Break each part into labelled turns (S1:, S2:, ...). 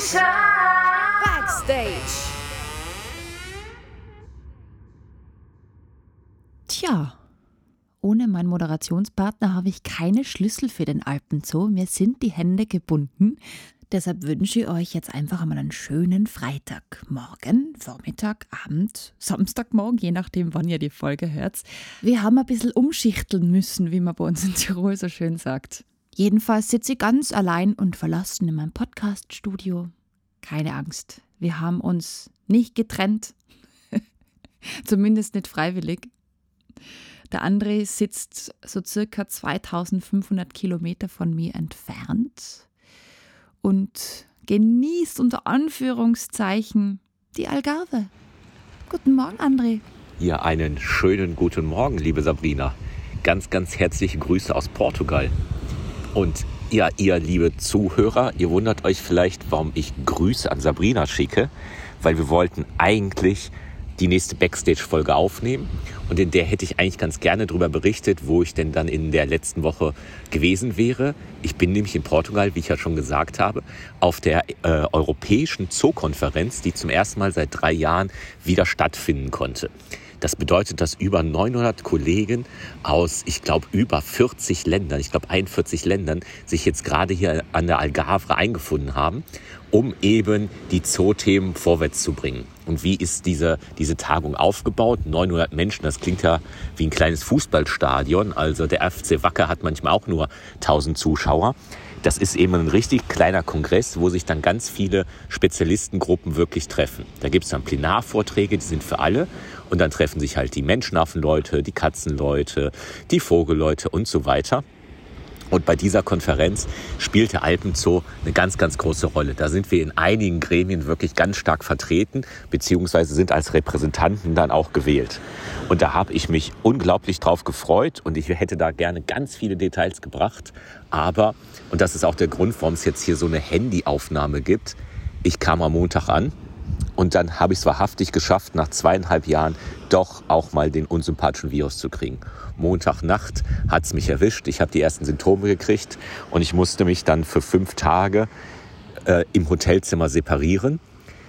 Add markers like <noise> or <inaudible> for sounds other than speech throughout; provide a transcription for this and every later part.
S1: Backstage.
S2: Tja, ohne meinen Moderationspartner habe ich keine Schlüssel für den Alpenzoo. Mir sind die Hände gebunden. Deshalb wünsche ich euch jetzt einfach einmal einen schönen Freitagmorgen, Vormittag, Abend, Samstagmorgen, je nachdem, wann ihr die Folge hört. Wir haben ein bisschen umschichteln müssen, wie man bei uns in Tirol so schön sagt. Jedenfalls sitze ich ganz allein und verlassen in meinem Podcaststudio. Keine Angst, wir haben uns nicht getrennt. <laughs> Zumindest nicht freiwillig. Der André sitzt so circa 2500 Kilometer von mir entfernt und genießt unter Anführungszeichen die Algarve. Guten Morgen, André.
S3: Ja, einen schönen guten Morgen, liebe Sabrina. Ganz, ganz herzliche Grüße aus Portugal. Und ja, ihr liebe Zuhörer, ihr wundert euch vielleicht, warum ich Grüße an Sabrina schicke, weil wir wollten eigentlich die nächste Backstage-Folge aufnehmen. Und in der hätte ich eigentlich ganz gerne darüber berichtet, wo ich denn dann in der letzten Woche gewesen wäre. Ich bin nämlich in Portugal, wie ich ja schon gesagt habe, auf der äh, Europäischen Zoo-Konferenz, die zum ersten Mal seit drei Jahren wieder stattfinden konnte. Das bedeutet, dass über 900 Kollegen aus, ich glaube, über 40 Ländern, ich glaube 41 Ländern, sich jetzt gerade hier an der Algarve eingefunden haben, um eben die Zoo-Themen vorwärts zu bringen. Und wie ist diese, diese Tagung aufgebaut? 900 Menschen, das klingt ja wie ein kleines Fußballstadion. Also der FC Wacker hat manchmal auch nur 1000 Zuschauer. Das ist eben ein richtig kleiner Kongress, wo sich dann ganz viele Spezialistengruppen wirklich treffen. Da gibt es dann Plenarvorträge, die sind für alle. Und dann treffen sich halt die Menschenaffenleute, die Katzenleute, die Vogelleute und so weiter. Und bei dieser Konferenz spielt der Alpenzoo eine ganz, ganz große Rolle. Da sind wir in einigen Gremien wirklich ganz stark vertreten, beziehungsweise sind als Repräsentanten dann auch gewählt. Und da habe ich mich unglaublich drauf gefreut und ich hätte da gerne ganz viele Details gebracht. Aber, und das ist auch der Grund, warum es jetzt hier so eine Handyaufnahme gibt, ich kam am Montag an und dann habe ich es wahrhaftig geschafft, nach zweieinhalb Jahren doch auch mal den unsympathischen Virus zu kriegen. Montagnacht hat es mich erwischt. Ich habe die ersten Symptome gekriegt und ich musste mich dann für fünf Tage äh, im Hotelzimmer separieren.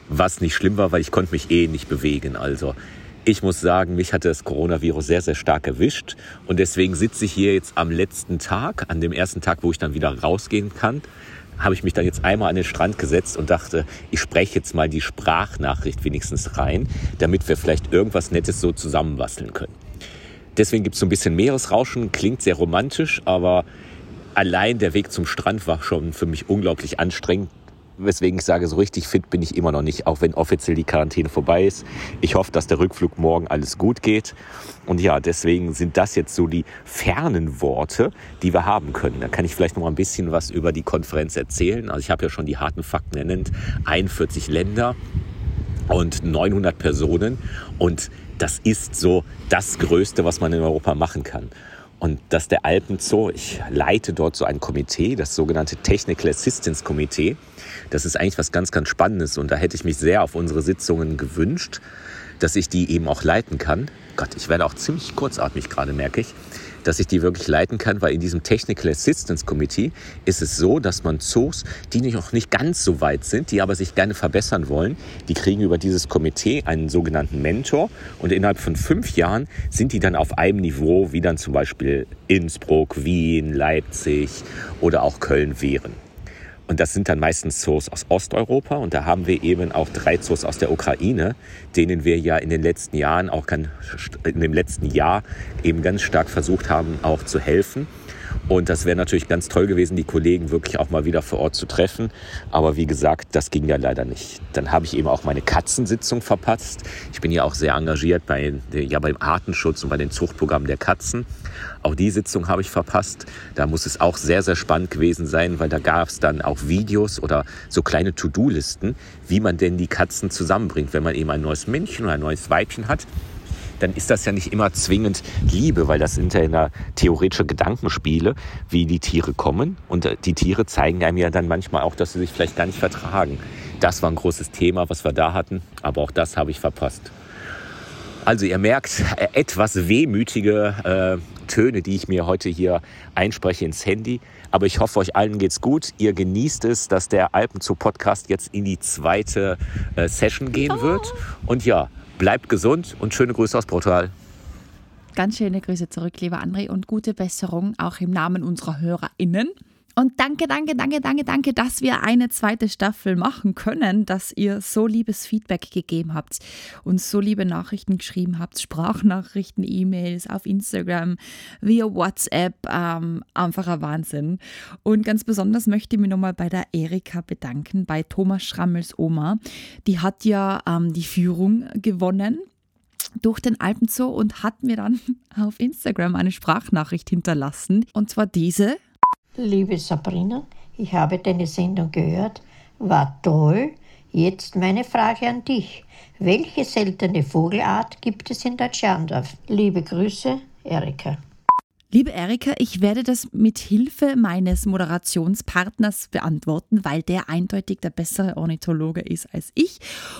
S3: Was nicht schlimm war, weil ich konnte mich eh nicht bewegen. Also ich muss sagen, mich hatte das Coronavirus sehr, sehr stark erwischt. Und deswegen sitze ich hier jetzt am letzten Tag, an dem ersten Tag, wo ich dann wieder rausgehen kann, habe ich mich dann jetzt einmal an den Strand gesetzt und dachte, ich spreche jetzt mal die Sprachnachricht wenigstens rein, damit wir vielleicht irgendwas Nettes so zusammenbasteln können. Deswegen gibt es so ein bisschen Meeresrauschen, klingt sehr romantisch, aber allein der Weg zum Strand war schon für mich unglaublich anstrengend weswegen ich sage, so richtig fit bin ich immer noch nicht, auch wenn offiziell die Quarantäne vorbei ist. Ich hoffe, dass der Rückflug morgen alles gut geht. Und ja, deswegen sind das jetzt so die fernen Worte, die wir haben können. Da kann ich vielleicht noch mal ein bisschen was über die Konferenz erzählen. Also ich habe ja schon die harten Fakten ernannt. 41 Länder und 900 Personen. Und das ist so das Größte, was man in Europa machen kann. Und dass der Alpenzoo, ich leite dort so ein Komitee, das sogenannte Technical Assistance Komitee. Das ist eigentlich was ganz, ganz Spannendes und da hätte ich mich sehr auf unsere Sitzungen gewünscht, dass ich die eben auch leiten kann. Gott, ich werde auch ziemlich kurzatmig gerade, merke ich dass ich die wirklich leiten kann, weil in diesem Technical Assistance Committee ist es so, dass man Zoos, die noch nicht ganz so weit sind, die aber sich gerne verbessern wollen, die kriegen über dieses Komitee einen sogenannten Mentor und innerhalb von fünf Jahren sind die dann auf einem Niveau, wie dann zum Beispiel Innsbruck, Wien, Leipzig oder auch Köln wären. Und das sind dann meistens Zoos aus Osteuropa. Und da haben wir eben auch drei Zoos aus der Ukraine, denen wir ja in den letzten Jahren, auch in dem letzten Jahr eben ganz stark versucht haben, auch zu helfen. Und das wäre natürlich ganz toll gewesen, die Kollegen wirklich auch mal wieder vor Ort zu treffen. Aber wie gesagt, das ging ja leider nicht. Dann habe ich eben auch meine Katzensitzung verpasst. Ich bin ja auch sehr engagiert bei, ja, beim Artenschutz und bei den Zuchtprogrammen der Katzen. Auch die Sitzung habe ich verpasst. Da muss es auch sehr, sehr spannend gewesen sein, weil da gab es dann auch Videos oder so kleine To-Do-Listen, wie man denn die Katzen zusammenbringt, wenn man eben ein neues Männchen oder ein neues Weibchen hat dann ist das ja nicht immer zwingend Liebe, weil das sind ja theoretische Gedankenspiele, wie die Tiere kommen. Und äh, die Tiere zeigen einem ja dann manchmal auch, dass sie sich vielleicht gar nicht vertragen. Das war ein großes Thema, was wir da hatten, aber auch das habe ich verpasst. Also ihr merkt, äh, etwas wehmütige äh, Töne, die ich mir heute hier einspreche ins Handy. Aber ich hoffe, euch allen geht's gut. Ihr genießt es, dass der Alpenzoo-Podcast jetzt in die zweite äh, Session gehen oh. wird. Und ja, bleibt gesund und schöne Grüße aus Portugal.
S2: Ganz schöne Grüße zurück, lieber André, und gute Besserung auch im Namen unserer HörerInnen. Und danke, danke, danke, danke, danke, dass wir eine zweite Staffel machen können, dass ihr so liebes Feedback gegeben habt, uns so liebe Nachrichten geschrieben habt, Sprachnachrichten, E-Mails auf Instagram, via WhatsApp, ähm, einfacher Wahnsinn. Und ganz besonders möchte ich mich nochmal bei der Erika bedanken, bei Thomas Schrammels Oma. Die hat ja ähm, die Führung gewonnen durch den Alpenzoo und hat mir dann <laughs> auf Instagram eine Sprachnachricht hinterlassen. Und zwar diese.
S4: Liebe Sabrina, ich habe deine Sendung gehört, war toll. Jetzt meine Frage an dich. Welche seltene Vogelart gibt es in Deutschland? Liebe Grüße, Erika.
S2: Liebe Erika, ich werde das mit Hilfe meines Moderationspartners beantworten, weil der eindeutig der bessere Ornithologe ist als ich.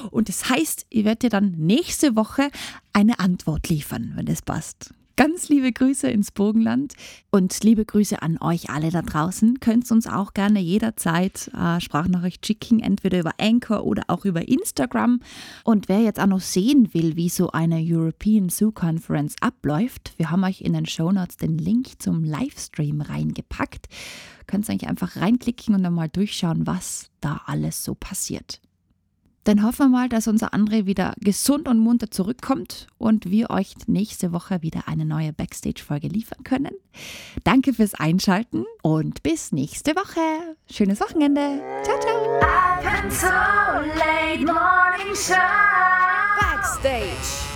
S2: Und das heißt, ich werde dir dann nächste Woche eine Antwort liefern, wenn es passt. Ganz liebe Grüße ins Burgenland und liebe Grüße an euch alle da draußen. Könnt uns auch gerne jederzeit äh, Sprachnachricht schicken, entweder über Anchor oder auch über Instagram. Und wer jetzt auch noch sehen will, wie so eine European Zoo Conference abläuft, wir haben euch in den Show Notes den Link zum Livestream reingepackt. Könnt ihr eigentlich einfach reinklicken und dann mal durchschauen, was da alles so passiert. Dann hoffen wir mal, dass unser André wieder gesund und munter zurückkommt und wir euch nächste Woche wieder eine neue Backstage-Folge liefern können. Danke fürs Einschalten und bis nächste Woche. Schönes Wochenende. Ciao, ciao. Backstage.